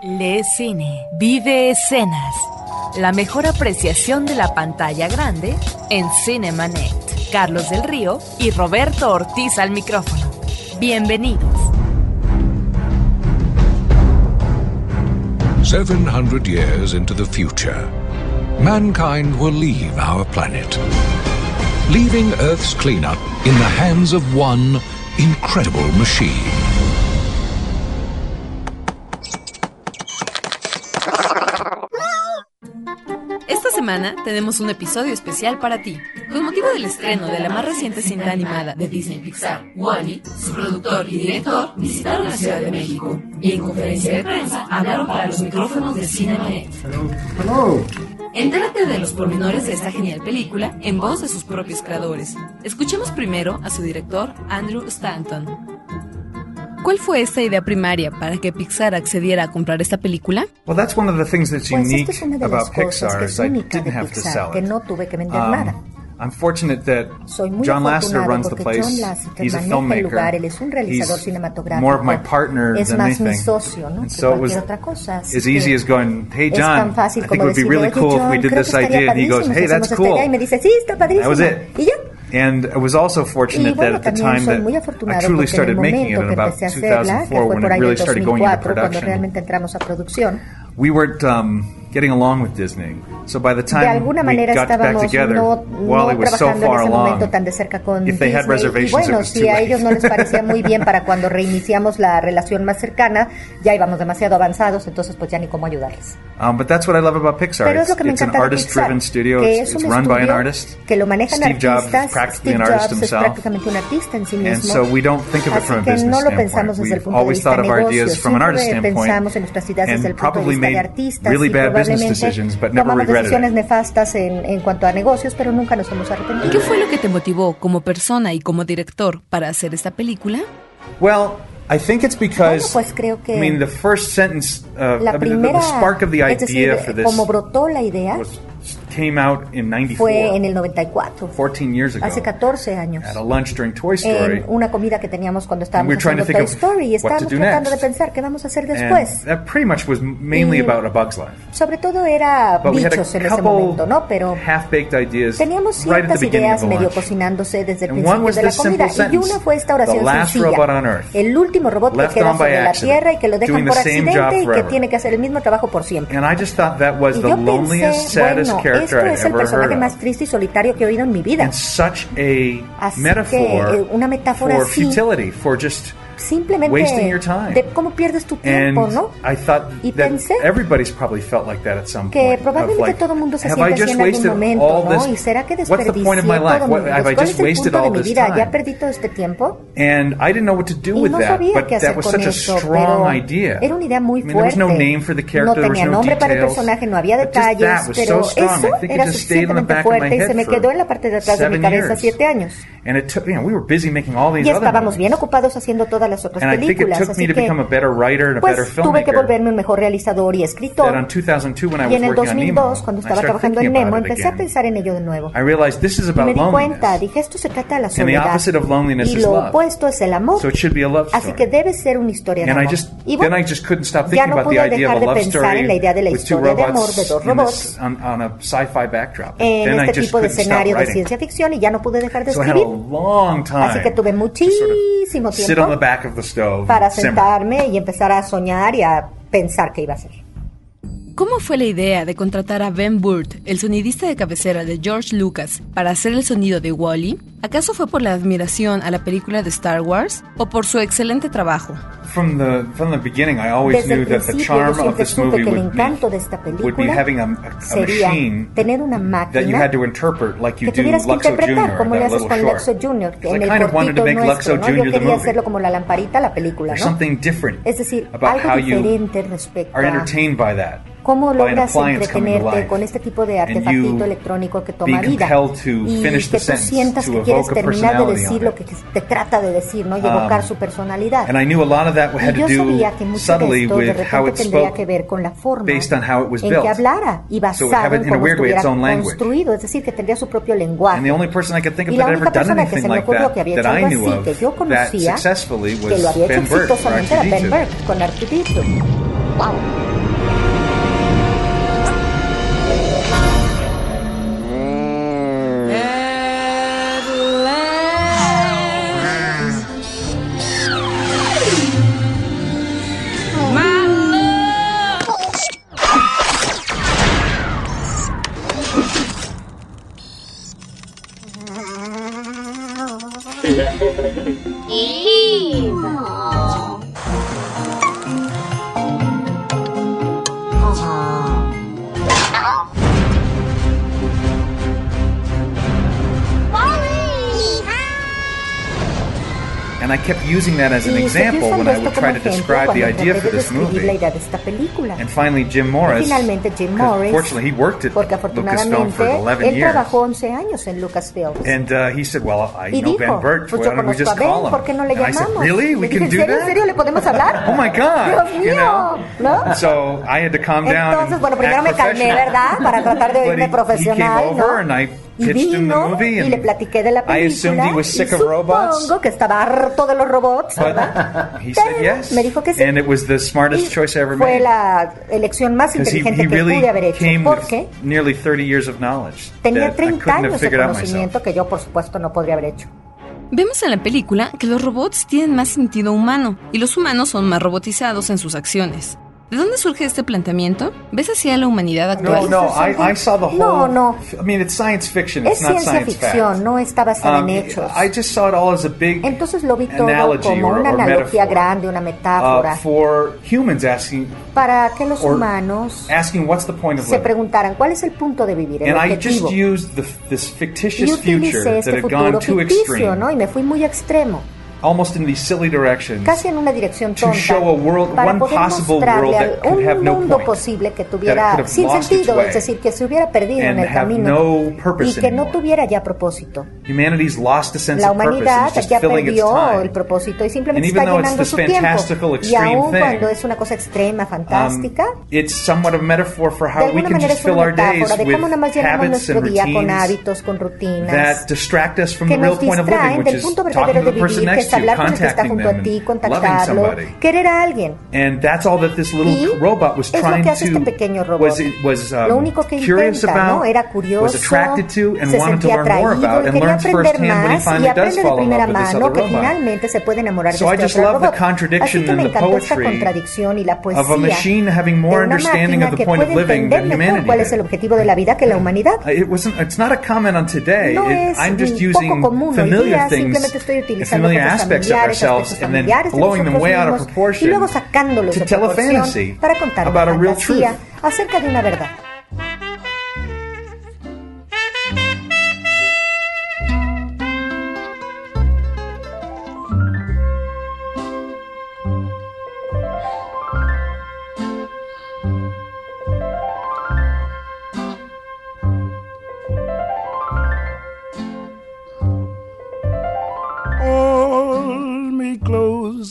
Le cine, vive escenas. La mejor apreciación de la pantalla grande en Cinemanet. Carlos del Río y Roberto Ortiz al micrófono. Bienvenidos. 700 years into the future, mankind will leave our planet, leaving Earth's cleanup in the hands of one incredible machine. Semana tenemos un episodio especial para ti. Con motivo del estreno de la más reciente cinta animada de Disney Pixar, Wally, su productor y director visitaron la Ciudad de México y en conferencia de prensa hablaron para los micrófonos de Cinemanet. Entérate de los pormenores de esta genial película en voz de sus propios creadores. Escuchemos primero a su director, Andrew Stanton. ¿Cuál fue esta idea primaria para que Pixar accediera a comprar esta película? Well, that's one of the things that's Pues unique esta es una de las about cosas Pixar que is es única de didn't have to Pixar, sell que no tuve que vender Um, nada. I'm fortunate that Soy muy John Lasseter afortunado runs the porque place. John Lasseter He's a filmmaker. lugar, él es un realizador He's cinematográfico. more of my partner es than más mi anything. socio, ¿no? And que so it was as easy as going, hey es John, tan fácil I think como it would be decirle, really "Oye, cool if John, we did creo this que estaría idea. And he goes, padrísimo hey, that's hacemos esta idea". cool. That was it. Y ya. And I was also Y fortunate bueno, that at the también time soy that muy I afortunado truly porque en el started making it momento in que about empecé a hacerla, que 2004 fue when por it ahí really en started going into 2004, cuando production. realmente entramos a producción, We weren't um, getting along with Disney. So by the de time alguna we manera got back together, no, Wally no was so far along. de If they had Disney. Reservations, it bueno, was si too a ellos no les parecía muy bien para cuando reiniciamos la relación más cercana, ya íbamos demasiado avanzados, entonces pues ya ni cómo ayudarles. Um, but that's what I love about Pixar. Pero It's, es lo que me it's an encanta de artist-driven studio. que It's, es un run by an artist. que lo manejan Steve Jobs artistas. is practically Steve an artist Jobs es himself. prácticamente un artista en sí And mismo. so we don't think of it Así from a business no lo standpoint. We've de always thought de of ideas from an artist standpoint. and de probably de made really bad probablemente tomamos decisiones nefastas en, en cuanto a negocios, pero nunca nos hemos arrepentido. ¿Qué fue lo que te motivó como persona y como director para hacer esta película? Well, I think it's because Bueno, pues creo que I mean the first sentence, uh, La I mean, the- primera, the spark of the es idea decir, for this como brotó la idea, was, came out in '94, fue en el 94, 14 years ago, hace 14 años. at a lunch during Toy Story. en una comida que teníamos cuando And estábamos haciendo Toy Story y estábamos do tratando next. de pensar qué vamos a hacer después. that pretty much was mainly Y- about A Bug's Life. Sobre todo era But we had bichos a en ese couple momento, ¿no? Pero half-baked ideas teníamos ciertas ideas medio cocinándose desde el principio de la comida. Y una fue esta oración "The last sencilla. Earth, el último robot que queda sobre la Tierra y que lo dejan por accidente y que forever." tiene que hacer el mismo trabajo por siempre. And I just thought that was Y the yo loneliest, pensé, saddest bueno, I'd es el personaje más triste y solitario que he oído en mi vida. And such a Así metaphor que, una metáfora for así, futility, for just Simplemente wasting your time. de cómo pierdes tu tiempo, And ¿no? I thought Y that pensé everybody's probably felt like that at some que point. probablemente like, todo mundo se siente I así en algún momento, ¿no? this? ¿Y será que desperdicié todo mi, I ¿Cuál just es el punto de mi vida? ¿Ya time? perdí todo este tiempo? And I didn't know what to do Y with no that, sabía but qué hacer that was con such a eso, strong pero idea. era una idea muy I mean, there was fuerte. no name for the character, no there was no nombre para el details, personaje, no había detalles, pero so strong. eso I era suficientemente fuerte y se me quedó en la parte de atrás de mi cabeza siete años. Y estábamos bien ocupados haciendo todas las otras películas, took así me to que become a better writer and a better pues tuve que volverme un mejor realizador y escritor. on 2002 when I Y en el working on Nemo, 2002, cuando estaba trabajando en Nemo, empecé a pensar en ello de nuevo. I realized this is Y about me di cuenta, loneliness. dije, esto se trata de la soledad. Y lo opuesto es el amor. So it should be a love Así que debe ser una historia de And I amor. just y then bueno, I just couldn't stop ya thinking no about the pude idea dejar de pensar en la idea de la historia de amor robots de dos robots this, on, on a sci-fi backdrop. en este tipo de escenario de ciencia ficción y ya no pude dejar de escribir. Así que tuve muchísimo tiempo back of the stove para simmer. sentarme y empezar a soñar y a pensar qué iba a hacer. ¿Cómo fue la idea de contratar a Ben Burt, el sonidista de cabecera de George Lucas, para hacer el sonido de Wally? ¿Acaso fue por la admiración a la película de Star Wars o por su excelente trabajo? From the from the beginning, I always Desde el knew that the principio yo charm of siempre this supe movie que el would encanto be, de esta would be película having a, a, a sería machine tener una that you had máquina to interpret like you que do tuvieras que Luxo interpretar Jr. como le that haces little con short. Lexo Jr. que So I en el kind of wanted to cortito make nuestro, Luxo ¿no? Yo Jr. the quería movie. hacerlo como la lamparita, la película, There's ¿no? something different Es decir, about how algo you diferente respecto are a entertained by that. cómo logras entretenerte con este tipo de And artefactito electrónico que toma vida compelled to y finish que the tú sentence, sientas que quieres terminar de decir lo que te trata de decir, ¿no? Y evocar Um, su personalidad. And I knew a lot of that had Y yo sabía que mucho de esto de repente tendría que ver con la forma en que hablara y basado en cómo estuviera construido, es decir, que tendría su propio lenguaje. Y la única persona que se me ocurrió que había hecho algo así, que yo conocía, que lo había hecho exitosamente era Ben R2D2. Burke con R2D2. Wow. 어? And I kept using that as an example when I would try to describe the idea for this movie. idea de esta película. And finally, Jim Morris, Jim Morris, fortunately he worked at Lucasfilm for 11 years. And uh, he said, well, I know dijo, Ben Burt, pues why don't we just call him? no and I said, really? We can do that? ¿En serio le podemos hablar? Oh my God! You know? ¿no? So I had to calm down. Entonces, bueno, primero me calmé, ¿verdad? Para tratar de oírme he- profesional, he came over ¿no? and I Y vino movie y and le platiqué de la película he was y supongo que estaba harto de los robots, ¿verdad? But he said Pero yes. Me dijo que sí. And it was the smartest Y choice I ever Fue made. la elección más Because he, inteligente he que really pude haber hecho. Porque nearly 30 years of knowledge tenía that I 30 couldn't have años de conocimiento que yo, por supuesto, no podría haber hecho. Vemos en la película que los robots tienen más sentido humano y los humanos son más robotizados en sus acciones. ¿De dónde surge este planteamiento? ¿Ves así a la humanidad No, actual? no, I, I saw the whole. No, no. I mean, it's science fiction. Es It's not ciencia science ficción, fact. no está basada Um, en hechos. I just saw it all as a big Entonces lo vi todo analogy como or, una or analogía metaphor, grande, una uh, metáfora, for humans asking para que los humanos asking what's the point of se living. preguntaran cuál es el punto de vivir, el And I just objetivo. used the, this Y fictitious future utilicé that este had futuro gone too ficticio, extreme, ¿no? Y me fui muy extremo, almost in these silly directions. casi en una dirección To tonta, show a world- para one poder possible world that could have no point, posible que that it tuviera sin its sentido, es decir, que se hubiera perdido en el camino no purpose y que no tuviera ya propósito. Humanity's lost a sense La of humanidad it's just ya its perdió el propósito y simplemente está it's llenando su tiempo. Y extreme aún thing, cuando es una cosa extrema, Um, fantástica, it's somewhat of a metaphor for how we alguna manera just es fill una our days metáfora de with cómo nada más llenamos habits nuestro and día con hábitos, con rutinas, that distract us from que the real nos point of living, distraen which del is punto talking verdadero to de the person vivir, hablar con el que está junto a ti, contactarlo, querer a alguien. And that's all that this little Y robot was es lo trying que hace este to pequeño robot. was was um, Lo único que intenta, about, ¿no? Era curioso, was attracted to, and se wanted to learn more about, y and learns firsthand when he finally does aprende de fall in primera love with this mano other que robot. finalmente se puede enamorar So de I este just love the contradiction and the poetry of a machine having more understanding of the point of living than humanity cuál es el objetivo de la vida que la humanidad. Uh, It wasn't. It's not a comment on today. No It- es I'm just poco using común hoy familiar día, things, simplemente estoy and utilizando familiar aspects of ourselves, and then blowing them way out of proportion to tell a fantasy about a real truth. acerca de una verdad.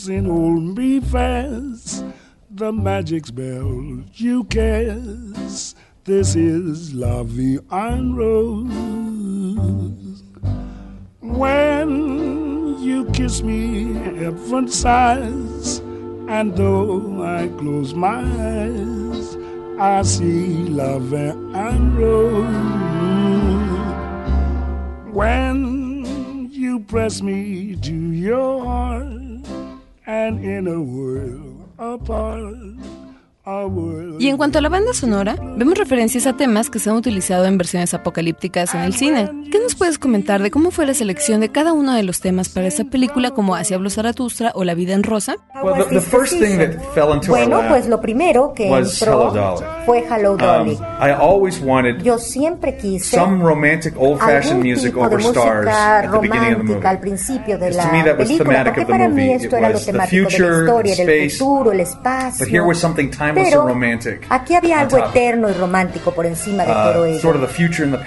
And hold me fast. The magic spell you cast. This is Vie en Rose. When you kiss me, heaven sighs. And though I close my eyes, I see La and Rose. When you press me to your heart, and in a world apart. Y en cuanto a la banda sonora, vemos referencias a temas que se han utilizado en versiones apocalípticas en el cine. ¿Qué nos puedes comentar de cómo fue la selección de cada uno de los temas para esa película como Hacia habló Zaratustra o La vida en rosa? Well, the, the first thing that fell into Bueno, pues lo primero que was entró Hello Dolly. fue Hello Dolly. Um, I always wanted Yo siempre quise some romantic, old-fashioned algún music tipo de over stars música at the beginning of the movie. romántica al principio de To la me, that was película, thematic porque of the para mí movie. esto It era lo the temático de la historia, del futuro, el espacio. But here was something timeless Pero aquí había algo eterno y romántico por encima de todo Uh, ello.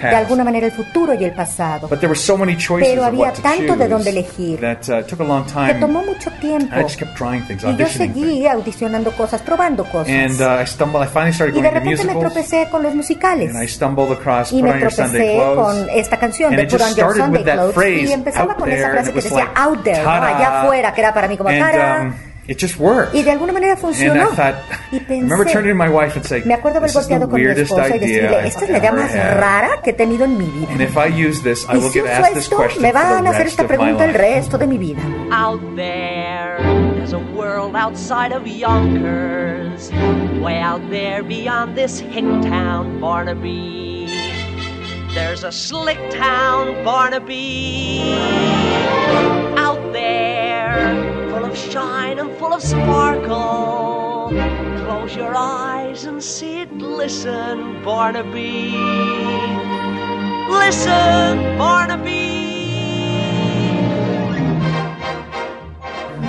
de alguna manera el futuro y el pasado. But there were so many choices Pero había tanto de dónde elegir. that uh, it took a long que tomó mucho tiempo. I just kept trying things, Y yo seguí audicionando cosas, probando cosas. And uh, I stumbled. I finally started y de repente me tropecé con los musicales. Y me tropecé con esta canción de Put on Your Sunday Clothes y empezaba con esa frase que decía out there, allá afuera, que era para mí como um, it just worked. y de alguna manera And funcionó. I thought, y pensé, turning to my wife and saying, me acuerdo haber "This is the volteado con mi esposa y decirle, I've esta es la idea ever más had. rara que he tenido en mi vida. And if I use this, I y will si get uso asked this esto, question me for van the a hacer rest esta of my pregunta el life. resto de mi vida. Out there, there's a world outside of Yonkers. Way out there beyond this hick town, Barnaby. There's a slick town, Barnaby. Out there, of shine and full of sparkle. Close your eyes and sit, listen, Barnaby. Listen, Barnaby.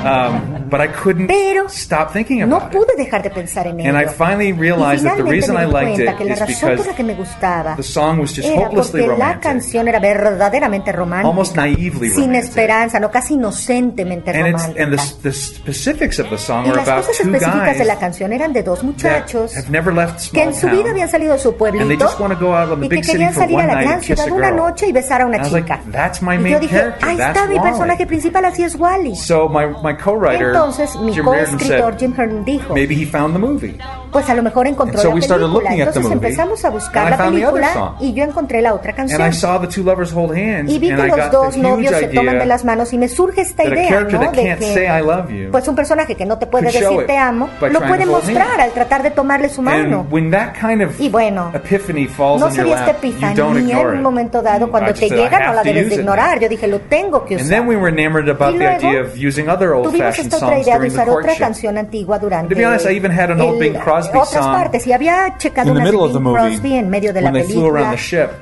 Um, but I couldn't Pero stop thinking No about pude it. dejar de pensar en ello. And I finally y realized that the reason I liked it que la is razón por la because que me gustaba the song was just era hopelessly porque la romantic. canción era verdaderamente romántica, Almost naively sin esperanza, no casi inocentemente And, romántica. and the, the specifics of the song y are las about cosas específicas de la canción eran de dos muchachos have never left que en su vida habían salido de su And they pueblito just want to go out on the y que big querían salir a la gran ciudad una noche y besar a una like, chica. "That's my y main yo dije, character, ahí está mi Wally." personaje principal, así es Wally. So my, my co-writer, Entonces mi Jim coescritor said, Jim Hearn dijo, maybe he found the movie. Pues a lo mejor encontró so la película. Entonces empezamos a buscar la película y yo encontré la otra And canción. I saw the two lovers hold hands, Y vi que los dos novios se toman de las manos y me surge esta idea, ¿no? De que pues un personaje que no te puede decir te amo, lo puede mostrar al tratar de tomarle su mano. Kind of Y bueno, epiphany falls no sería esta epifanía en un momento dado, cuando I te llega no la debes de ignorar. Yo dije, lo tengo que usar. then we were enamored about Y the luego idea of using other Tuvimos esta otra idea de usar otra canción antigua durante To be honest, I even had an old el- Bing Crosby otras partes y había checado una Crosby en medio de la película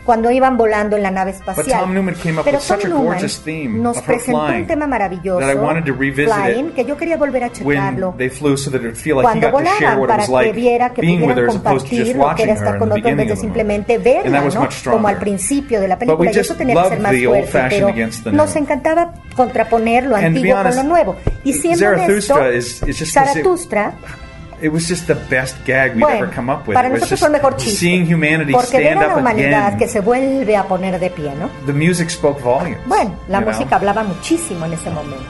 cuando iban volando en la nave espacial. Tom Newman came up Pero with such a Tom Newman gorgeous theme nos presentó flying un tema maravilloso, that I wanted to revisit Flying, que yo quería volver a checarlo. when they flew so that it would feel like he cuando volaban what it para was que like viera que pudieran compartir lo que era estar con the otro en vez de simplemente verla, ¿no? Como al principio de la película, y eso tenía que ser más fuerte, pero nos encantaba contraponer lo antiguo con lo nuevo. Y siendo honesto, Zaratustra It was just the best gag we'd bueno, ever come up with. para nosotros just fue el mejor chiste. seeing humanity porque ver stand a la up humanidad again. que se vuelve a poner de pie, ¿no? The music spoke volumes. Bueno, la know? música hablaba muchísimo en ese momento.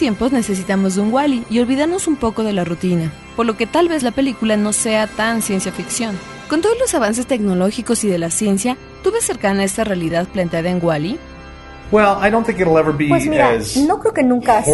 Tiempos necesitamos de un Wally y olvidarnos un poco de la rutina, por lo que tal vez la película no sea tan ciencia ficción. Con todos los avances tecnológicos y de la ciencia, ¿tú ves cercana esta realidad planteada en Wally? Well, I don't think it'll ever be Pues mira, as no creo que nunca sea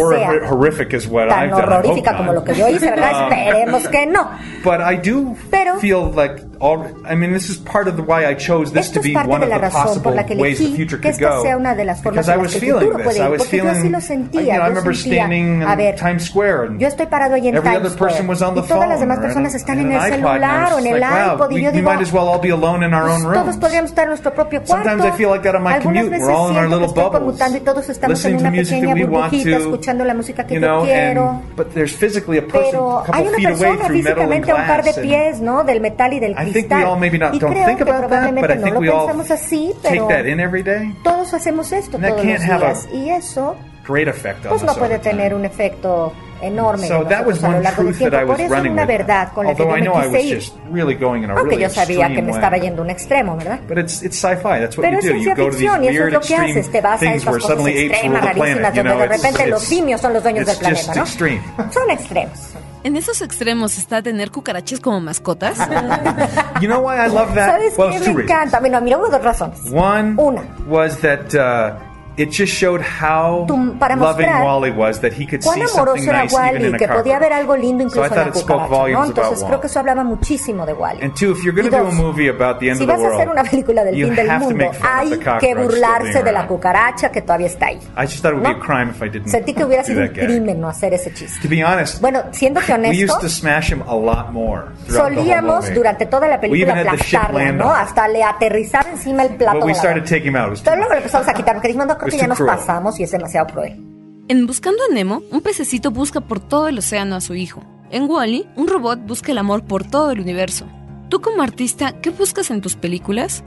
horrific as what tan I've done. Horrorífica como lo que yo hice, ¿verdad? Um, Esperemos que no. But I do Pero- feel like all, I mean, this is part of the why I chose this to be one of the possible por la que ways the future could go. sea una de las Because I was feeling this. I was yo feeling, sentía, you know, I remember standing in Times Square and Yo estoy parado ahí en every Times other person Square was on the y todas las phone demás or personas in- están en el iPod, and I celular o en el iPod y we, yo digo, might as well all be alone in our own todos rooms. podríamos estar en nuestro propio cuarto. Sometimes I feel like that on my commute. We're all in our little estoy conmutando y todos estamos en una pequeña burbujita escuchando la música que yo quiero. and, but there's physically a person Pero hay una persona físicamente a un par de pies, ¿no? Del metal y del cristal. y creo que probablemente no lo pensamos así, take pero that in every day. todos hacemos esto todos los días. Y eso, Great effect on pues no puede tener un efecto enorme So that was nosotros a lo one largo del tiempo. I Por was eso era una with. verdad con la que yo me quise ir. just really going in a Aunque yo sabía que extreme me estaba yendo a un extremo, ¿verdad? But it's it's sci-fi. That's what Pero you es ciencia ficción y eso es lo que extreme haces, te vas a estas cosas extremas, the rarísimas, donde de it's, repente los it's- simios son los dueños it's del planeta, ¿no? extreme. Son extremos. ¿En esos extremos está tener cucarachas como mascotas? You know why I love that? ¿Sabes well, qué? it's Me encanta. Mira, mira, hubo dos razones. One Una. was that uh, it just showed how para loving Wally was that he could Cuán see something amoroso era nice even Wally, in que podía ver algo lindo So I incluso en thought la it spoke cucaracha, ¿no? volumes Entonces about creo que Wally. eso hablaba muchísimo de Wally. And two, if you're going to do a movie about the end si of the vas a world, hacer una película del fin del mundo, hay que burlarse de la cucaracha que todavía está ahí. I just thought it would be a crime if I didn't Sentí que hubiera do sido un crimen no hacer ese chiste. To be honest, Bueno, siéndote we used honesto, to smash him a lot more solíamos durante toda la película him. Hasta le aterrizaba encima el plato But we started taking him out. Luego empezamos a quitar porque dijimos, no, creo It que ya nos pasamos y es demasiado cruel. En Buscando a Nemo, un pececito busca por todo el océano a su hijo. En Wally, un robot busca el amor por todo el universo. Tú como artista, ¿qué buscas en tus películas?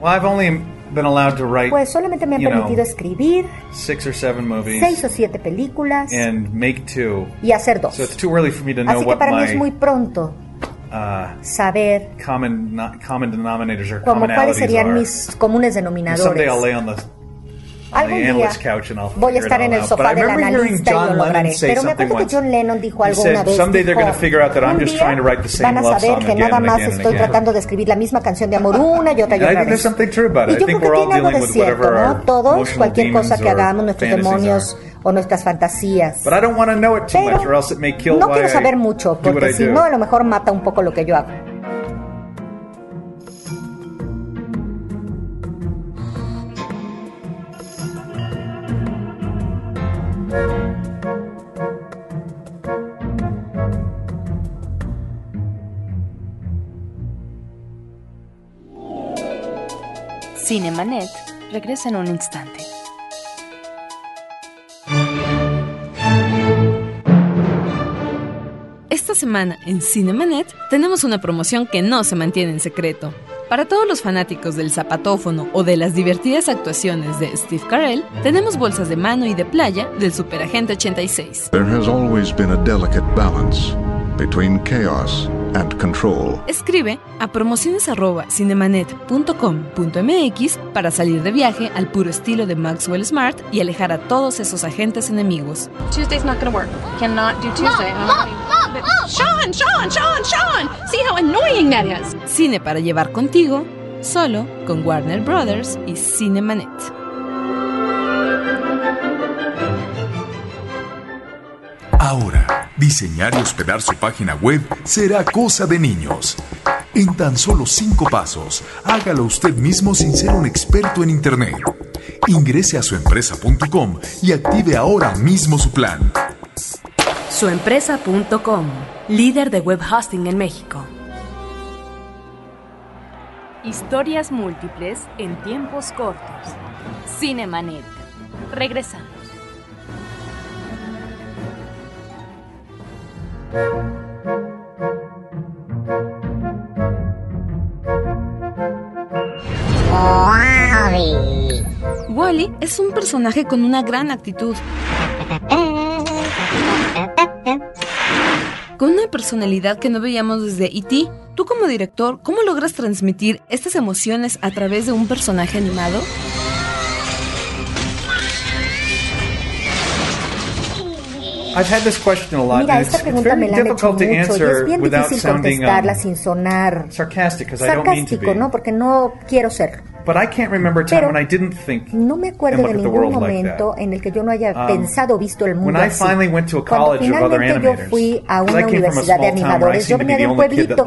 Well, I've only been allowed to write Pues solamente me han permitido escribir six or seven movies seis o siete películas and make two. y hacer dos. So it's too early for me to know Así que what para mí es muy pronto uh, saber common no, common denominators or como cuáles serían are. mis comunes denominadores. Algún día voy a estar en el sofá But I del analista y lo lograré. Pero me acuerdo que. John Lennon dijo algo una vez. "Someday they're dijo, gonna figure out that I'm "Un just día trying to write the same Van a saber que nada más estoy again." tratando de escribir la misma canción de amor una y otra y otra vez. Y yo creo que tiene algo de cierto, ¿no? Todos, cualquier cosa que hagamos, nuestros demonios o nuestras fantasías. But I don't want to know it too much, or Pero else it may kill no quiero saber mucho, porque si no, a lo mejor mata un poco lo que yo hago. Cinemanet regresa en un instante. Esta semana en Cinemanet tenemos una promoción que no se mantiene en secreto. Para todos los fanáticos del zapatófono o de las divertidas actuaciones de Steve Carell, tenemos bolsas de mano y de playa del Superagente 86. There has always been a delicate balance between chaos and control. Escribe a promociones@cinemanet.com.mx para salir de viaje al puro estilo de Maxwell Smart y alejar a todos esos agentes enemigos. Tuesday's not gonna work. Cannot do Tuesday. Mom, Mom, Mom, Sean, Sean, Sean, Sean. See how annoying that is. Cine para llevar contigo, solo con Warner Brothers y Cinemanet. Ahora, diseñar y hospedar su página web será cosa de niños. En tan solo cinco pasos, hágalo usted mismo sin ser un experto en Internet. Ingrese a suempresa.com y active ahora mismo su plan. Suempresa.com, líder de web hosting en México. Historias múltiples en tiempos cortos. Cinemanet. Regresamos. Wally es un personaje con una gran actitud. Con una personalidad que no veíamos desde E.T. Tú como director, ¿cómo logras transmitir estas emociones a través de un personaje animado? I've had this question a lot, Mira, esta pregunta me la han hecho difficult to mucho y es answer bien without difícil sounding contestarla um, sin sonar sarcastic, because I don't mean to sarcástico, be. ¿no? Porque no quiero ser. But I can't remember a time Pero when I didn't think No me acuerdo de ningún momento en el que yo no haya Um, pensado visto el mundo así. Cuando college of other finalmente yo fui a una universidad de animadores, yo venía de un pueblito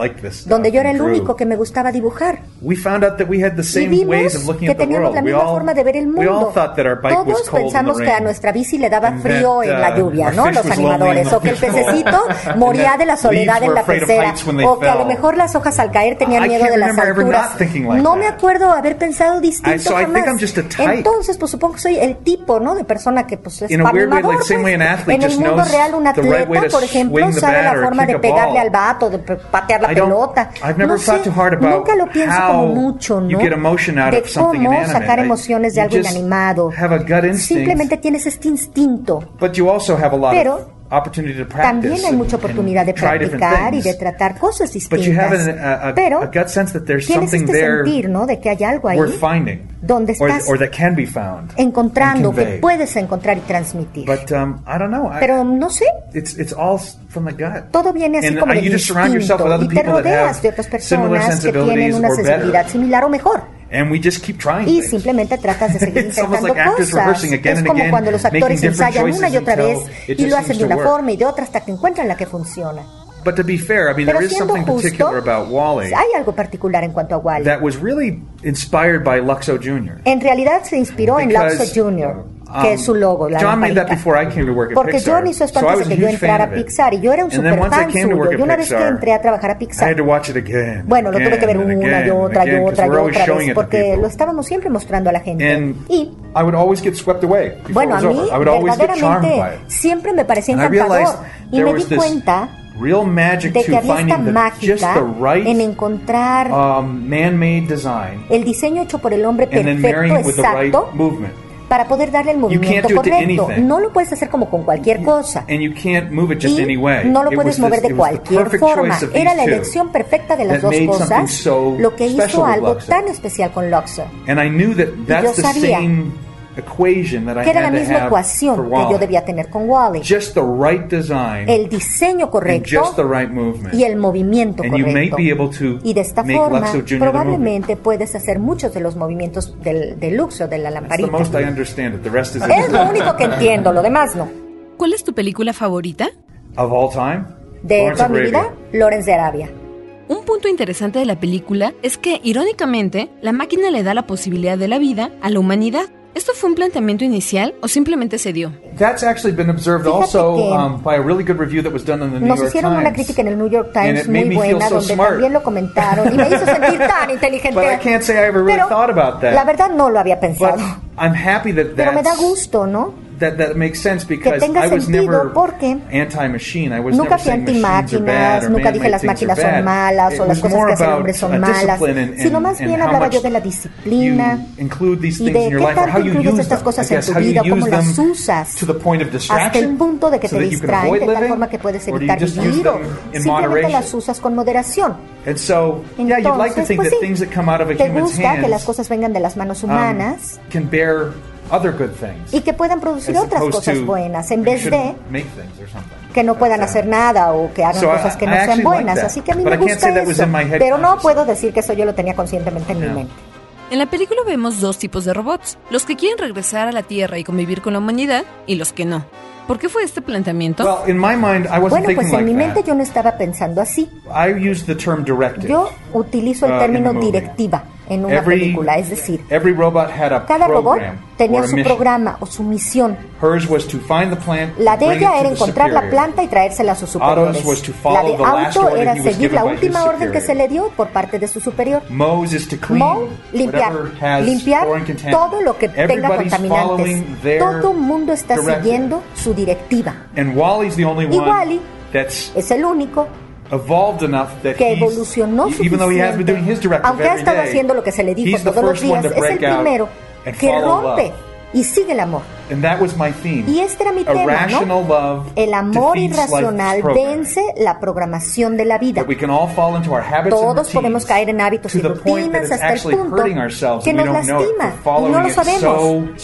donde yo era el único que me gustaba dibujar. We found out that we had the Y same vimos ways of looking que at the teníamos la misma forma de ver el mundo. Todos pensamos que a nuestra bici le daba frío en la uh, lluvia, ¿no? Los in animadores. O que el pececito moría de la soledad en la pecera. O que a lo mejor las hojas al caer tenían miedo de las alturas. No me acuerdo haber pensado distinto jamás. Entonces, pues supongo que soy el tipo, ¿no? De persona que pues es same pues. En el mundo real, un atleta, por ejemplo, sabe la or forma de pegarle al vato, de patear la pelota. No sé, nunca lo pienso como mucho, ¿no? de cómo sacar emociones de algo inanimado. Simplemente tienes este instinto. But Pero. También hay mucha oportunidad de practicar y de tratar cosas distintas. Pero tienes este sentir, ¿no? De que hay algo ahí donde or, estás or that can be found, encontrando, and que puedes encontrar y transmitir. But um, I don't know. I- Pero no sé, it's it's all s- from the gut. todo viene así como del you just surround yourself with instinto other y te rodeas de otras personas que tienen una sensibilidad similar o mejor. And we just keep trying. Y simplemente tratas de seguir intentando like cosas. Es como again, cuando los actores ensayan una y otra vez y lo hacen de una forma y de otra hasta que encuentran la que funciona. But to be fair, I mean, Pero there is something justo, particular about Wally hay algo particular en cuanto a Wally. that was really inspired by Luxo Jr. En realidad se inspiró en Because, Luxo Jr., que um, es su logo, la John made that before I came to work at Porque Pixar. John hizo esto so antes was de que yo entrara a. Pixar y yo era un super fan suyo. Y una vez que entré a trabajar a Pixar, again. bueno, lo tuve que ver again, una y again, otra y otra y we're always otra vez, porque lo estábamos siempre mostrando a la gente. And Y I would always get swept away. bueno, a mí. I would always get charmed by verdaderamente it. siempre me parecía encantador y me di cuenta real magic de que to había esta mágica the right en encontrar um, man-made design el diseño hecho por el hombre perfecto, right exacto, movement. Para poder darle el movimiento correcto. No lo puedes hacer como con cualquier cosa. Y no lo puedes mover de cualquier forma. Era la elección perfecta de las dos cosas, lo que hizo algo tan especial con Luxor. That yo sabía equation that I que era la had to misma have for ecuación que yo debía tener con Wally. Just the right design El diseño and correcto just the right movement. y el movimiento And you may correcto. be able to Y de esta make forma, probablemente puedes hacer muchos de los movimientos del, del Luxo, de la That's the lamparita. most I understand it. The rest is Es lo único que entiendo, lo demás no. ¿Cuál es tu película favorita? Of all time? De Lawrence toda of mi vida, Lorenz de Arabia. Un punto interesante de la película es que, irónicamente, la máquina le da la posibilidad de la vida a la humanidad. ¿Esto fue un planteamiento inicial o simplemente se dio? That's actually been observed Fíjate also que um, by a really good review that was done in the New Nos York hicieron Times. una crítica en el New York Times muy buena, so donde smart. también lo comentaron y me hizo sentir tan inteligente. But I can't say I ever really Pero thought about that. La verdad no lo había pensado. But I'm happy that Pero me da gusto, ¿no? That that makes sense because I was never anti-machine. I was nunca never saying machines are bad anti-máquinas, or nunca dije las máquinas son malas o las cosas que hace el hombre son malas, sino más bien hablaba yo de la disciplina y things de in your qué tanto how you incluyes use estas cosas en tu vida, cómo las usas to the point of hasta el punto de que te distraen, de tal forma que puedes evitar vivir o simplemente las usas con moderación. Entonces, pues sí, te gusta que las cosas vengan de las manos um, humanas other good things. y que puedan producir as otras cosas to buenas en you vez de shouldn't make things or something. que no puedan hacer nada o que hagan So I- cosas que I no sean actually like buenas. that. Así que a mí But me I can't gusta say that was eso. in my head Pero no puedo decir que eso yo lo tenía conscientemente en mi mente. En la película vemos dos tipos de robots, los que quieren regresar a la Tierra y convivir con la humanidad y los que no. ¿Por qué fue este planteamiento? Well, in my mind, I wasn't Bueno, thinking pues en like mi mente that. yo no estaba pensando así. I used the term directive. Yo utilizo el uh, término movie. directiva en una Every- película, es decir, Every robot had a cada robot tenía su programa o su misión. Hers was to find the plant, La de ella era encontrar la planta y traérsela a sus superiores. La de auto era seguir la última orden que se le dio por parte de su superior. Mo, limpiar, limpiar todo lo que tenga contaminantes. Todo mundo está siguiendo su directiva. And Wally's the only Y one Wally that's Es el único que he's- evolucionó even though he has been doing his suficiente, aunque ha estado haciendo lo que se le dijo todos los días, es el primero que rompe y sigue el amor. And that was my theme. Y este era mi tema, ¿no? love El amor irracional vence la programación de la vida. That we can all fall into our habits and Todos podemos caer en hábitos to y rutinas hasta el punto que nos lastima y no lo sabemos.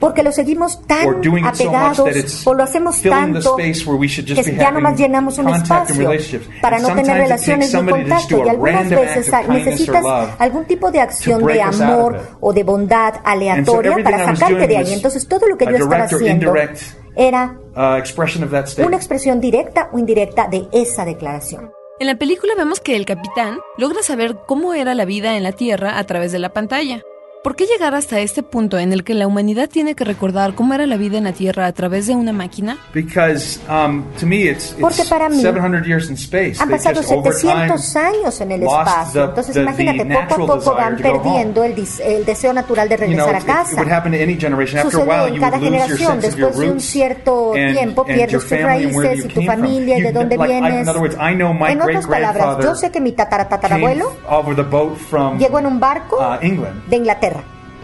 Porque lo seguimos tan apegados o lo hacemos tanto space where we should just que ya nomás llenamos un espacio relationships. para no tener relaciones just contacto y algunas veces necesitas algún tipo de acción de amor o de bondad aleatoria para sacarte de ahí. Entonces todo lo que yo estaba direct or haciendo indirect era uh, una expresión directa o indirecta de esa declaración. En la película vemos que el capitán logra saber cómo era la vida en la Tierra a través de la pantalla. ¿Por qué llegar hasta este punto en el que la humanidad tiene que recordar cómo era la vida en la Tierra a través de una máquina? Because um, to me, it's, Porque para mí 700 years in space. Han pasado just over time 700 años en el espacio. the- Entonces the- the imagínate, poco a poco desire van to go home. perdiendo el, el deseo natural de You know, regresar a it, it would casa. happen to any generation. After a Sucede while, en you cada would lose your generación. Después de un cierto and, tiempo pierdes tus raíces y tu familia y de dónde vienes. in other words, I know my en otras palabras, yo sé que mi tataratatarabuelo came over the boat from llegó en un barco uh, England, de Inglaterra.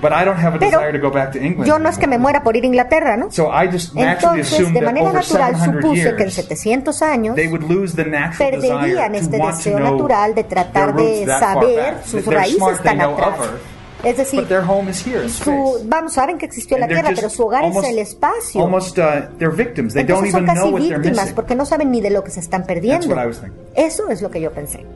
But I don't have a Pero desire to go back to England. Yo no es que me muera por ir a Inglaterra, ¿no? So I just Entonces, de manera natural 700 supuse que en years, 700 años they would lose the natural perderían desire este deseo know natural de tratar their de saber sus They're raíces tan atrás. Es decir, but their home is here in su, vamos, saben que existió la Tierra, pero su hogar almost- es el espacio. Almost, uh, they're victims. They don't Entonces son even casi know víctimas porque no saben ni de lo que se están perdiendo. That's what I was thinking. Eso es lo que yo pensé.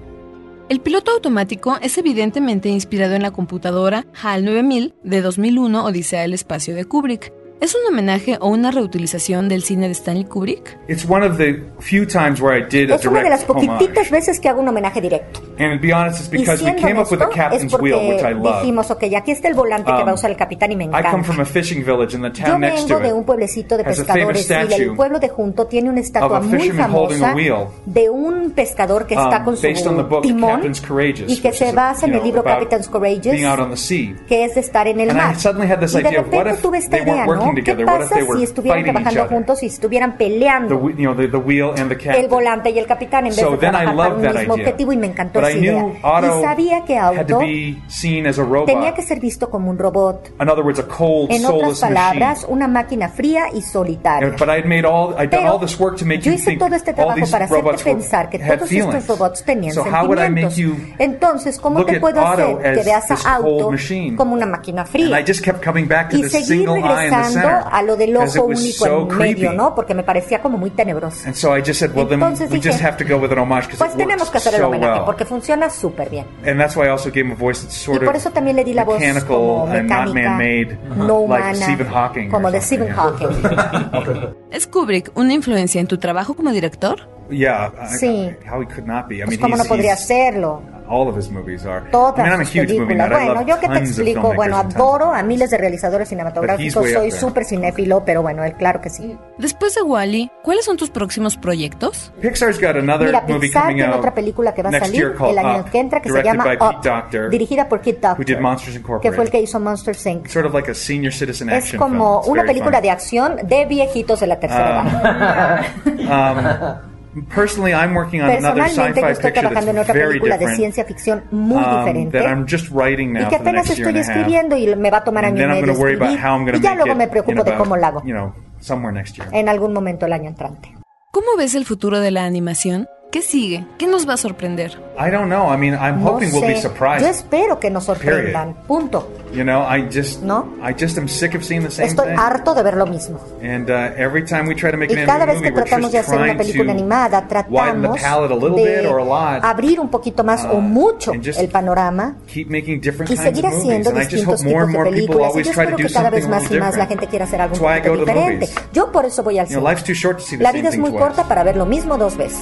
El piloto automático es evidentemente inspirado en la computadora HAL 9000 de 2001 Odisea del Espacio de Kubrick. ¿Es un homenaje o una reutilización del cine de Stanley Kubrick? It's one of the few times where I did a Es una de las poquititas veces que hago un homenaje directo. And to be honest, it's Y because we siendo came up with es captain's wheel, which porque I love. dijimos, ok, aquí está el volante que Um, va a usar el capitán y me I encanta. come from a fishing village, and the Yo town next vengo to de un pueblecito de has a famous pescadores y el statue pueblo de junto tiene una estatua of a muy fisherman holding famosa a wheel, de un pescador que está um, con su based on the book timón Captain's Courageous, y que se basa en you el libro Captain's Courageous the que es de estar en el mar. suddenly had this y de idea of what repente if tuve esta idea, working ¿Qué pasa si estuvieran trabajando juntos y estuvieran The, peleando? whe- you know, the, the wheel and the el volante y el capitán en vez So de then I trabajar para loved un that mismo idea. objetivo y me encantó But esa idea. Otto y sabía que Auto be seen as a robot. tenía que ser visto como un robot. In other words, a cold, En otras palabras, machine. una máquina fría y solitaria. All, Pero all this work to make yo you hice todo este trabajo para hacerte pensar que todos feelings. estos robots tenían So sentimientos. Entonces, ¿cómo te puedo hacer que as veas a Auto como una máquina fría? just kept coming back to Y seguir the regresando. A lo del ojo único so en creepy. medio, ¿no? Porque me parecía como muy tenebroso. And so I just said, well, then Entonces we dije, just have to go with an homage because Pues tenemos que hacer el so homenaje well. porque funciona súper bien. And that's why I also gave him a voice that's Y sort por of eso también le di la voz mechanical como and not mecánica, man-made, no like humana, Stephen Hawking. como de. Stephen Hawking. ¿Es Kubrick una influencia en tu trabajo como director? Yeah, I- Sí. how he could not be. I Pues mean, cómo no podría he's- hacerlo. All of his movies are. Todas I mean, I'm a sus huge movie películas. nut. Bueno, yo que te explico, bueno, adoro a miles de realizadores cinematográficos, soy súper cinéfilo, pero bueno, él claro que sí. Después de Wally, ¿cuáles son tus próximos proyectos? Pixar's got another Mira, movie Pixar coming tiene out otra película que va a next salir year called el año Up, que entra que se directed llama by Up, Pete Docter, dirigida por Kid Doctor, who did Monsters que fue el que hizo Monsters Inc. Sort of like a senior citizen Es action como film. It's una película fun. de acción de viejitos de la tercera edad. Um, personally, I'm working on another Personalmente yo sci-fi estoy picture trabajando en otra very película de different. ciencia ficción muy um, diferente that I'm just writing now y que for the apenas next year estoy and a half. escribiendo y me va a tomar And año y then I'm medio going to worry about escribir. how I'm going y to ya make luego it me in preocupo de about, cómo lo hago you know, somewhere next year. en algún momento el año entrante. ¿Cómo ves el futuro de la animación? ¿Qué sigue? ¿Qué nos va a sorprender? I don't know. I mean, I'm No hoping we'll be sé. surprised. Yo espero que nos sorprendan. Punto. You know, I just, ¿No? I just am sick of seeing the same Estoy thing. harto de ver lo mismo. And uh, every time we try to make Y an cada vez que movie, tratamos de hacer una película to animada, tratamos palette a little bit or a lot. de abrir un poquito más o Uh, mucho and just el panorama keep making different y seguir of movies. haciendo And I just distintos more tipos and de more people películas. Y yo espero que cada vez más y más la gente quiera hacer algo diferente. movies. Yo por eso voy al cine. life's too short to see the La same vida es thing muy corta para ver lo mismo dos veces.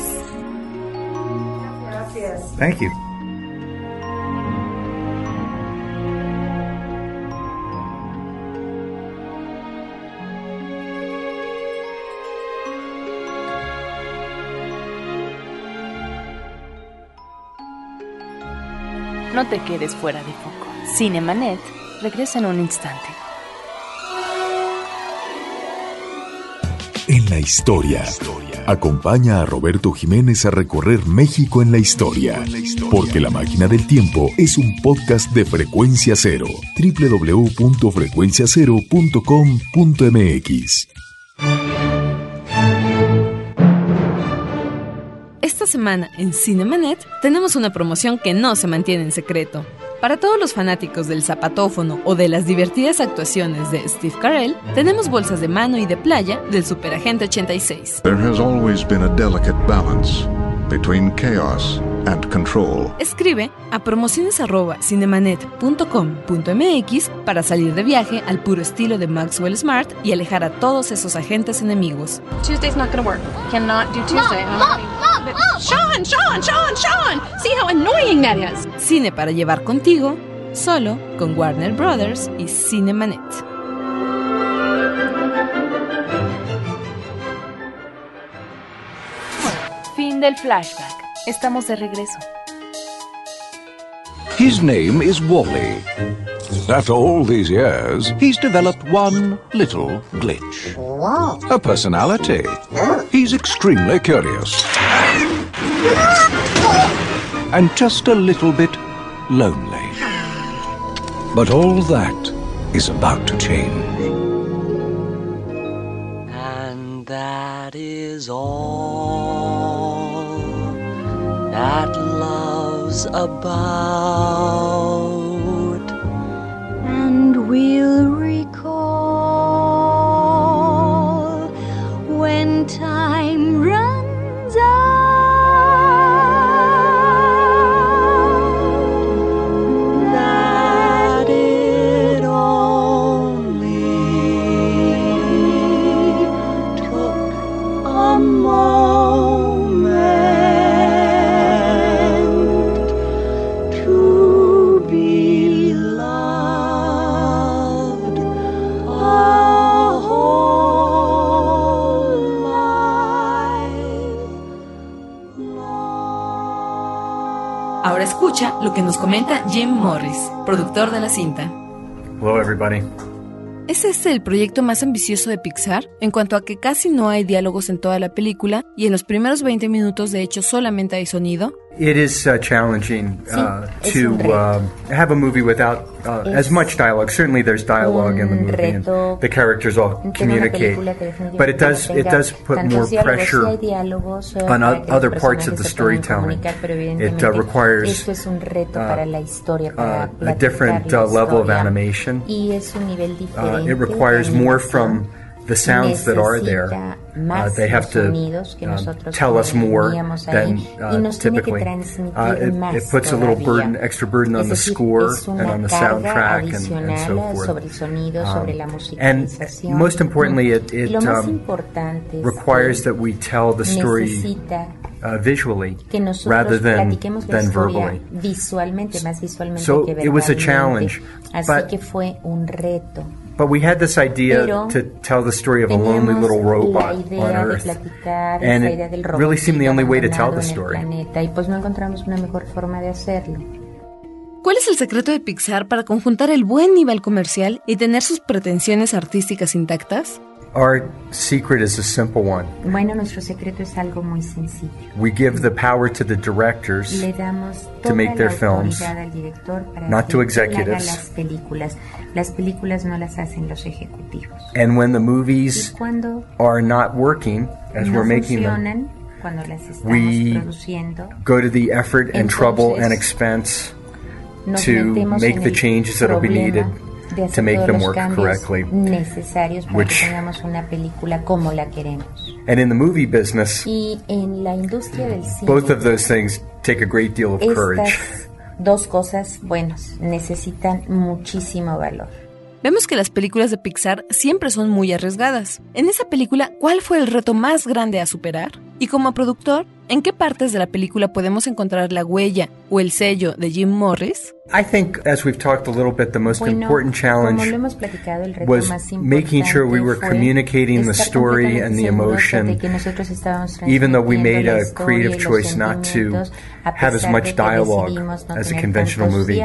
Thank you. No te quedes fuera de foco. Cinemanet regresa en un instante. Historia. Acompaña a Roberto Jiménez a recorrer México en la historia. Porque La Máquina del Tiempo es un podcast de frecuencia cero. www.frecuenciacero.com.mx. Esta semana en Cinemanet tenemos una promoción que no se mantiene en secreto. Para todos los fanáticos del zapatófono o de las divertidas actuaciones de Steve Carell, tenemos bolsas de mano y de playa del Superagente 86. There has and control. Escribe a promociones@cinemanet.com.mx para salir de viaje al puro estilo de Maxwell Smart y alejar a todos esos agentes enemigos. Tuesday's not gonna work. Cannot do Tuesday. Mom, Mom, Mom, Sean, Sean, Sean, Sean! See how annoying that is. Cine para llevar contigo, solo con Warner Brothers y Cinemanet. Fin del flashback. Estamos de regreso. His name is Wally. After all these years, he's developed one little glitch. A personality. He's extremely curious. And just a little bit lonely. But all that is about to change. And that is all that love's about. and we'll lo que nos comenta Jim Morris, productor de la cinta. Hello, everybody. ¿Es este el proyecto más ambicioso de Pixar? En cuanto a que casi no hay diálogos en toda la película y en los primeros 20 minutos de hecho solamente hay sonido. It is uh, challenging uh, es to un reto. uh, have a movie without uh, as much dialogue. Certainly, there's dialogue in the un movie, and reto the characters all Tiene una communicate. película que definitivamente But it does it tenga does put tantos more diálogos, sí pressure hay diálogos, eh, on para o- que los other parts of the personajes se puedan storytelling. comunicar, pero It uh, evidentemente requires esto es un reto uh, para la historia, para uh, a different platicar uh, la level of historia. animation. y es un nivel Uh, diferente it requires de more animación. from the sounds that are there. Necesita Uh, más they have los to sonidos que uh, nosotros tell us more teníamos ahí, than y uh, nos tiene que typically. transmitir Uh, it, más it puts a little todavía. burden, extra burden on Es the decir, score es and una on the carga soundtrack and, and adicional so forth. sobre el sonido, Um, sobre la and musicalización. most importantly, it, Y it lo más um, importante es requires que that we tell the story necesita uh, visually que nosotros rather than, platiquemos la than historia verbally. visualmente, más visualmente So que it was a verbalmente. challenge, Así but- But we had this idea Pero to tell the story of a lonely little robot la on Earth. And it really seemed the only way to tell the en el story. planeta, y pues no encontramos una mejor forma de hacerlo. ¿Cuál es el secreto de Pixar para conjuntar el buen nivel comercial y tener sus pretensiones artísticas intactas? Our secret is a simple one. Bueno, nuestro secreto es algo muy sencillo. We give the power to the directors Le damos to make their films, al director para not que to haga executives. las películas. Las películas no las hacen los ejecutivos. And when the movies are not working as no we're making them, cuando las estamos we produciendo, go to the effort and trouble and expense to make the changes that will be needed de to hacer make todos them los work cambios correctly. necesarios para which- que tengamos una película como la queremos. And in the movie business, Y en la industria del cine, both of those things take a great deal of courage. estas dos cosas, bueno, necesitan muchísimo valor. Vemos que las películas de Pixar siempre son muy arriesgadas. En esa película, ¿cuál fue el reto más grande a superar? Y como productor, ¿en qué partes de la película podemos encontrar la huella o el sello de Jim Morris? I think, as we've talked a little bit, the most Bueno, important como lo challenge hemos platicado, el reto was más importante making sure we were communicating the story and the emotion, even though we made a creative choice not to have as much dialogue as a conventional movie.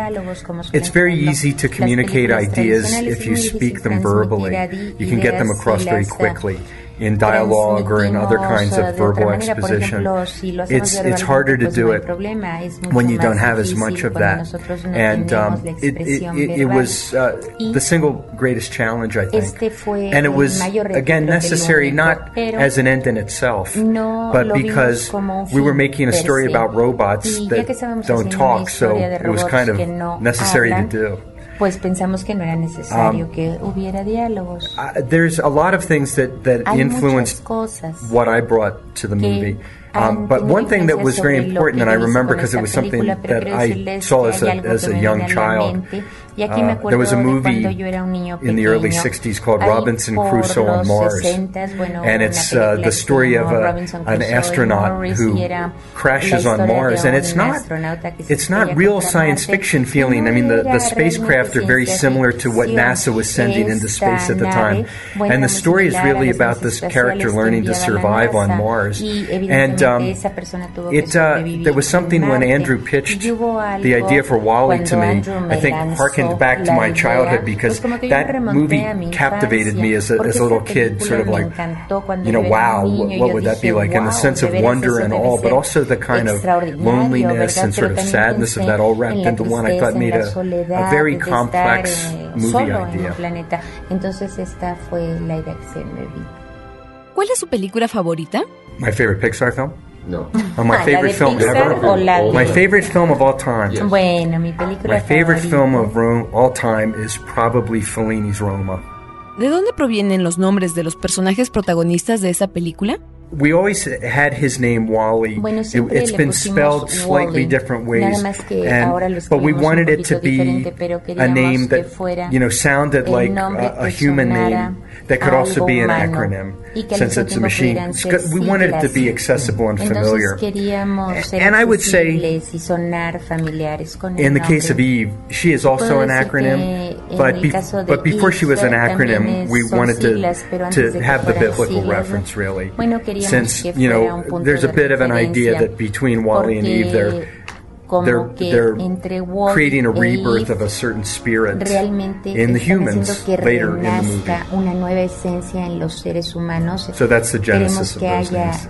It's very easy to communicate ideas if you speak them verbally. You can get them across very uh, quickly. In dialogue or in other kinds transmitimos, uh, of de otra verbal manera. Por exposition, ejemplo, si lo hacemos it's it's verbalmente, harder to pues do no hay it problema, es mucho when you más don't have as difícil much of cuando that. nosotros no And tenemos um, la it, it, expresión it, it verbal. was uh, Y the single greatest challenge, I think. Este fue and it el was mayor reto, again creo que el necessary único, not pero as an end in itself, no but lo vimos because como un we were fin making a per story se. about robots Y ya que that estábamos don't haciendo una talk, so historia de it was robots kind of que no necessary hablan, to do. Pues pensamos que no era necesario Um, que hubiera diálogos. Uh, there's a lot of things that, that Hay influenced what I brought to the movie. Um, but one thing that was very important, and que I remember because it was something that I saw as a, as a young child. Mente. Y aquí me Uh, there was a acuerdo de movie cuando yo era un niño in the early pequeño. 60s called Ahí Robinson por Crusoe on los Mars. 60s, bueno, and una it's uh, película the que se story of llamó a, Robinson an Crusoe y astronaut Morris, who y era crashes la on historia Mars. de And un it's not, astronauta que se it's not estrella real contra science Marte. fiction Y feeling. no I mean, the, era the spacecraft are very realmente similar to what ciencia NASA was sending into ficción. space at the Esta time. nave, bueno, And the muy story is similar a really las about naves this espaciales character que learning to enviaba la survive on NASA. Mars. Y And evidentemente um, esa persona tuvo que it, uh, sobrevivir there was en something when Marte. Andrew pitched Y hubo algo the idea for Wally to cuando me, Andrew me I think lanzó harkened back to my childhood because pues como que yo me that movie captivated me as a, as a little kid, sort of like, you know, wow, what, what would that be like? And the sense of wonder and debe awe, but also the kind of loneliness and sort of sadness of that all wrapped into one, I thought made a, a very complex eh, movie solo en idea. un planeta. Entonces esta fue la idea que se me vino. ¿Cuál es su película favorita? My favorite Pixar film? No. Oh, my Ah, ¿la favorite de film Pixar ever? o la de- My favorite film of all time. Bueno, mi película My favorite favorita. film of Ro- all time is probably Fellini's Roma. ¿De dónde provienen los nombres de los personajes protagonistas de esa película? We always had his name Wally. Bueno, It, siempre has le been pusimos spelled slightly Wally. different ways, Nada más que and- ahora lo but we escribimos un wanted it to poquito be diferente, pero a queríamos name que that fuera you know sounded el like nombre a, a que human sonara name that could also algo be an humano acronym, y que al since mismo it's a tiempo machine. pudieran ser We wanted it to be siglas. accessible and Entonces familiar. queríamos ser And I would say- accesibles y sonar familiares con el In the case of nombre. Eve, she is also Puedo an decir acronym, que en but, el be- caso de but before she was an Eve acronym, también we son wanted to, siglas, pero antes to de que have the fueran biblical siglas, reference, really. Bueno, queríamos Since, que you fuera know, un punto there's a de bit of an idea referencia, that between Wally and Eve, there porque como they're que they're entre Wally creating a e rebirth Eve of a certain spirit realmente in the están humans haciendo que later in the movie. renazca una nueva esencia en los seres humanos. So that's the Queremos genesis of que those haya names.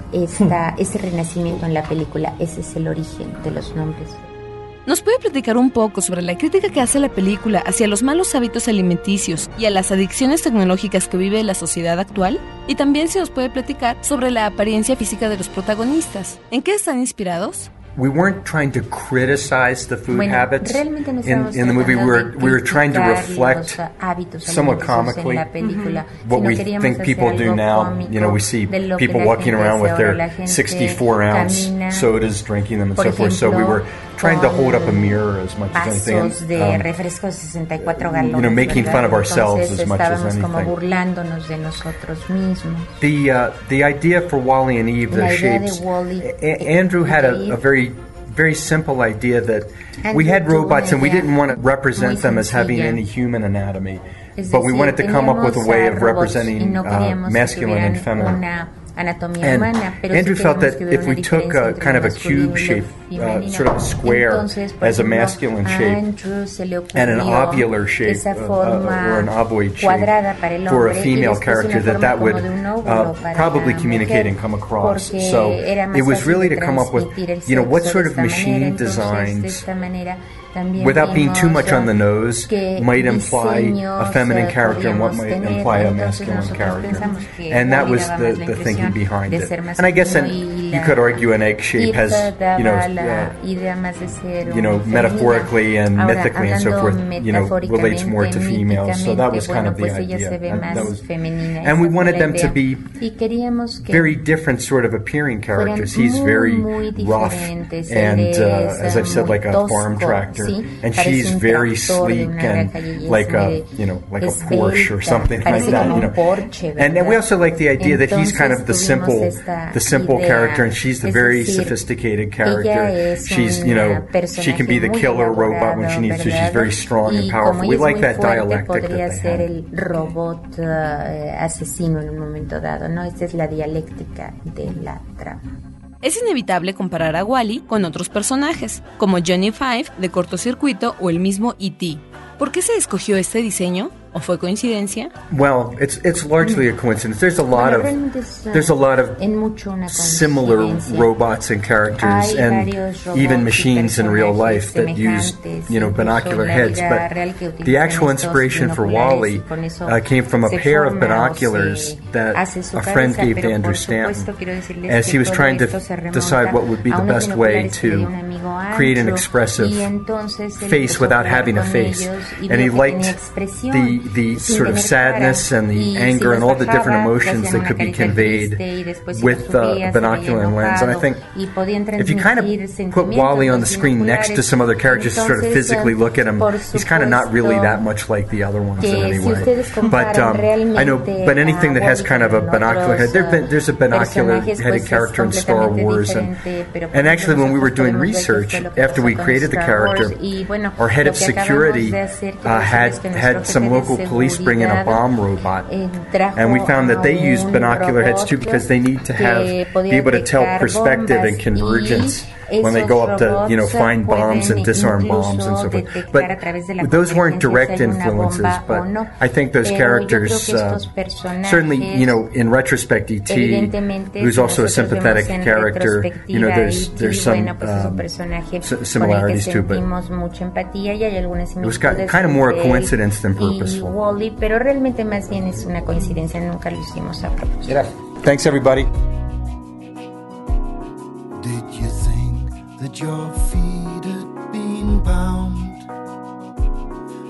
¿Nos puede platicar un poco sobre la crítica que hace la película hacia los malos hábitos alimenticios y a las adicciones tecnológicas que vive la sociedad actual? Y también se nos puede platicar sobre la apariencia física de los protagonistas. ¿En qué están inspirados? We weren't trying to criticize the food Bueno, habits realmente no in, in the movie. We were we were trying to criticar reflect los hábitos somewhat alimenticios comically en la película, what we queríamos think people do now. cómico You know, we see people walking around with their ahora. La gente 64 ounce camina, sodas, drinking them and so forth. So we were trying to hold up a mirror as much as anything. de um, refrescos 64 galones. you know, making ¿verdad? fun of ourselves Entonces as much as estábamos como anything. burlándonos de nosotros mismos. The uh, the idea for Wally and Eve, the shapes. Andrew had a, a very very simple idea that we had robots and we didn't want to represent them as having any human anatomy, but we wanted to come up with a way of representing no uh, masculine and feminine. Una anatomía And humana, pero Andrew sí felt queríamos that que hubiera if una we took diferencia a entre kind lo of a masculino y cube lo shape, uh, femenino. sort of a square Entonces, por as a ejemplo, masculine a shape, Andrew se le and an ocurrió ovular shape, esa uh, uh, forma or an ovoid shape cuadrada para el for a hombre y female después character, una that forma that would como de un óvulo uh, para probably la communicate mujer, and come across. porque So era más it was fácil really de to come up with, transmitir el you know, what sexo sort de of esta machine manera. Entonces, de designs esta manera también without being too much on the nose, might imply a feminine eh, character and what might imply a masculine character. And that was the, the thinking behind it. And I guess y you could argue an egg shape has, you know, uh, idea más de ser you know, metaphorically and mythically and so forth, you know, relates more to females. So that was kind of the bueno, pues ella idea. that was- and we wanted them to be y queríamos que very different sort of appearing characters. He's very rough and, uh, as I've said, like a farm tractor. And she's very sleek and granja y es like a, you know, like a Porsche or something like that. You know, and then we also like the idea that he's kind of the simple, the simple character, and she's the very sophisticated character. She's, you know, she can be the killer robot when she needs to. She's very strong and powerful. We like that dialectic that they have. robot eh, asesino en un momento dado, ¿no? Esta es la dialéctica de la trama. Es inevitable comparar a Wally con otros personajes, como Johnny Five de cortocircuito o el mismo E.T. ¿Por qué se escogió este diseño? ¿O fue coincidencia? Well, it's it's largely a coincidence. There's a lot Bueno, of realmente es, uh, there's a lot of en mucho una similar coincidencia. robots and characters Hay and varios robots even y machines in real life that use semejantes, you know incluso binocular en la heads vida real but que the utilizan actual estos inspiration for binoculares Wally y con eso uh, came from a se pair of forma o binoculars se that hace su a friend cabeza, gave to pero Andrew por supuesto, Stanton quiero decirles as que he was todo trying to esto se remonta decide what would be a the unos best way binoculares que le dio to un amigo a create an Andrew, expressive y entonces él face empezó a without jugar having a con face ellos y and he vio que liked tenía expresión the the sin sort of tener cara. sadness and the Y si anger and los all the different bajaba, le emotions hacían that una could be carita conveyed triste y después si with lo the subía, se veía binocular lens and I enojado think y podían if you kind of transmitir put Wally on the sentimientos screen next to some other characters to sort of Entonces, physically um, look at him, por he's kind of not really supuesto that much like the other ones que in any si way. ustedes But comparan um, I know, realmente but anything that has a kind of a Wally con binocular head, otros, there've been, there's a binocular personajes, headed pues, es character in Star completamente Wars, and diferente, pero and actually when we were nosotros doing podemos ver qué research fue lo que after pasó we con created the Star Wars. character, Y, bueno, our head lo of que acabamos security de hacer, quiero uh, had decirles que nuestro had jefe some de local police bring in a bomb robot, and we found that they use binocular heads too because they need to have be able to tell perspective and convergence when they esos go up to you know robots find bombs and pueden disarm bombs and incluso so forth. detectar a través de la But those weren't convergencia direct si hay una influences, bomba but o no. I think those Pero yo creo characters que estos uh, personajes, certainly you know in retrospect ET evidentemente, who's si also a nosotros sympathetic vemos en character you know retrospectiva there's E.T., there's some bueno, pues es un um, personaje s- con el que similarities too but sentimos mucha empatía y hay algunas it was similitudes kind of more a entre él coincidence than y purposeful. Wally, pero realmente más bien es una coincidencia, nunca lo hicimos a propósito. Thanks everybody. That your feet had been bound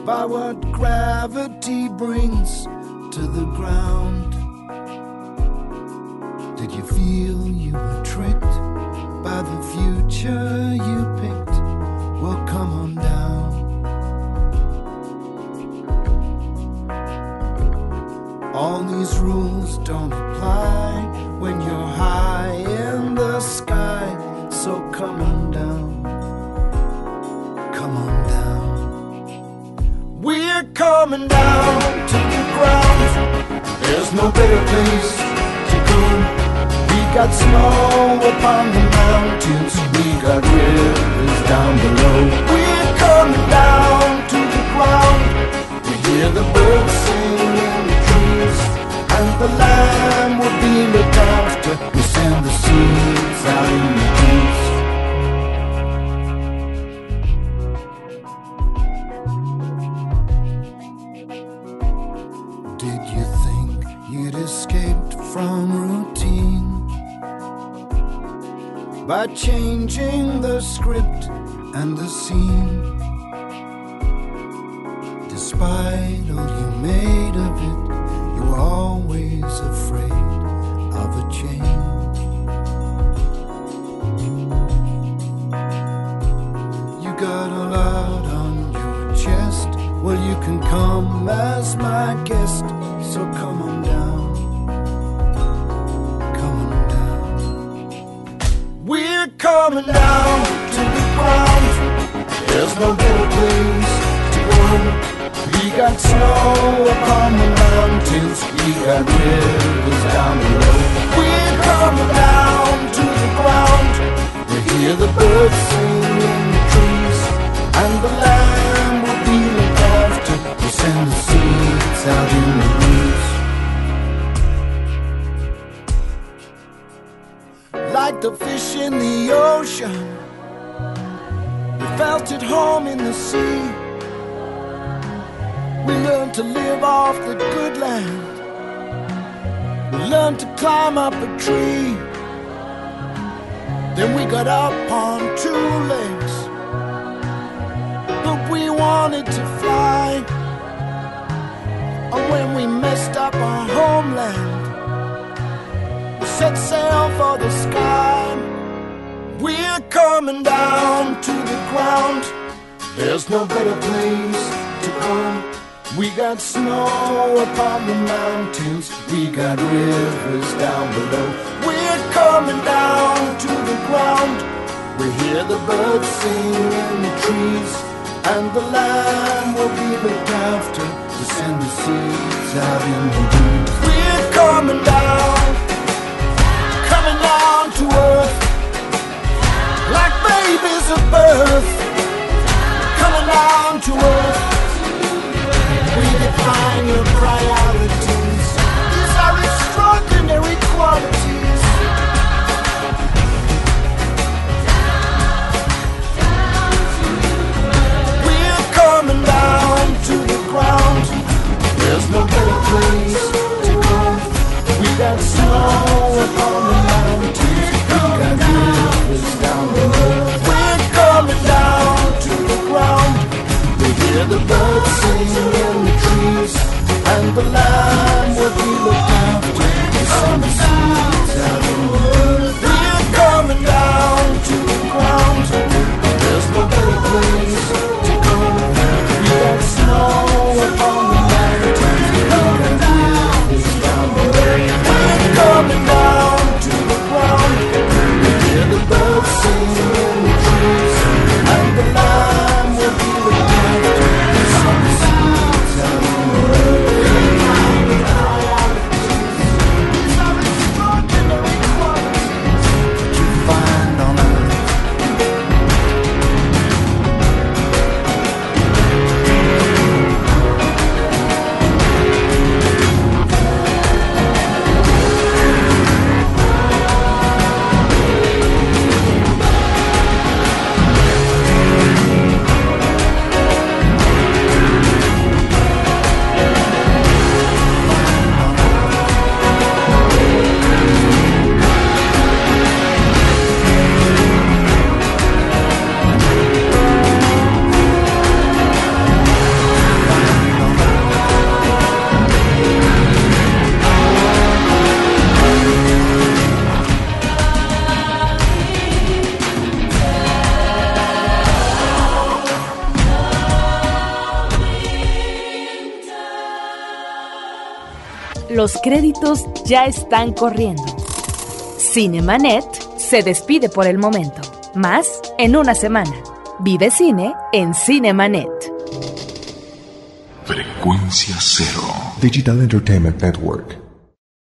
by what gravity brings to the ground? Did you feel you were tricked by the future you picked? Well, come on down. All these rules don't apply when you're high coming down to the ground. There's no better place to go. We got snow upon the mountains, we got rivers down below. We're coming down to the ground. We hear the birds sing in the trees, and the land will be looked after. We send the seeds out in the breeze. Changing the script and the scene? Despite all you made of it, you were always afraid of a change. You got a lot on your chest. Well, you can come as my guest, so come on We snow upon the mountains. We got rivers down below. We're coming down to the ground. We hear the birds sing in the trees, and the land will be looked after. We send the seeds out in the breeze. Like the fish in the ocean, we felt at home in the sea. We learned to live off the good land. We learned to climb up a tree. Then we got up on two legs. But we wanted to fly. And when we messed up our homeland, we set sail for the sky. We're coming down to the ground. There's no better place to go. We got snow upon the mountains, we got rivers down below. We're coming down to the ground. We hear the birds sing in the trees, and the land will be looked after. We send the seeds out in the breeze. We're coming down, coming down to earth, like babies of birth, coming down to earth. We define your priorities. These are extraordinary qualities. We're coming down to the ground. There's no better place to go. We got snow upon the mountains. We got rivers down. Hear the birds sing in the trees, and the land will be looked after. Los créditos ya están corriendo. Cinemanet se despide por el momento. Más en una semana. Vive cine en Cinemanet. Frecuencia cero. Digital Entertainment Network.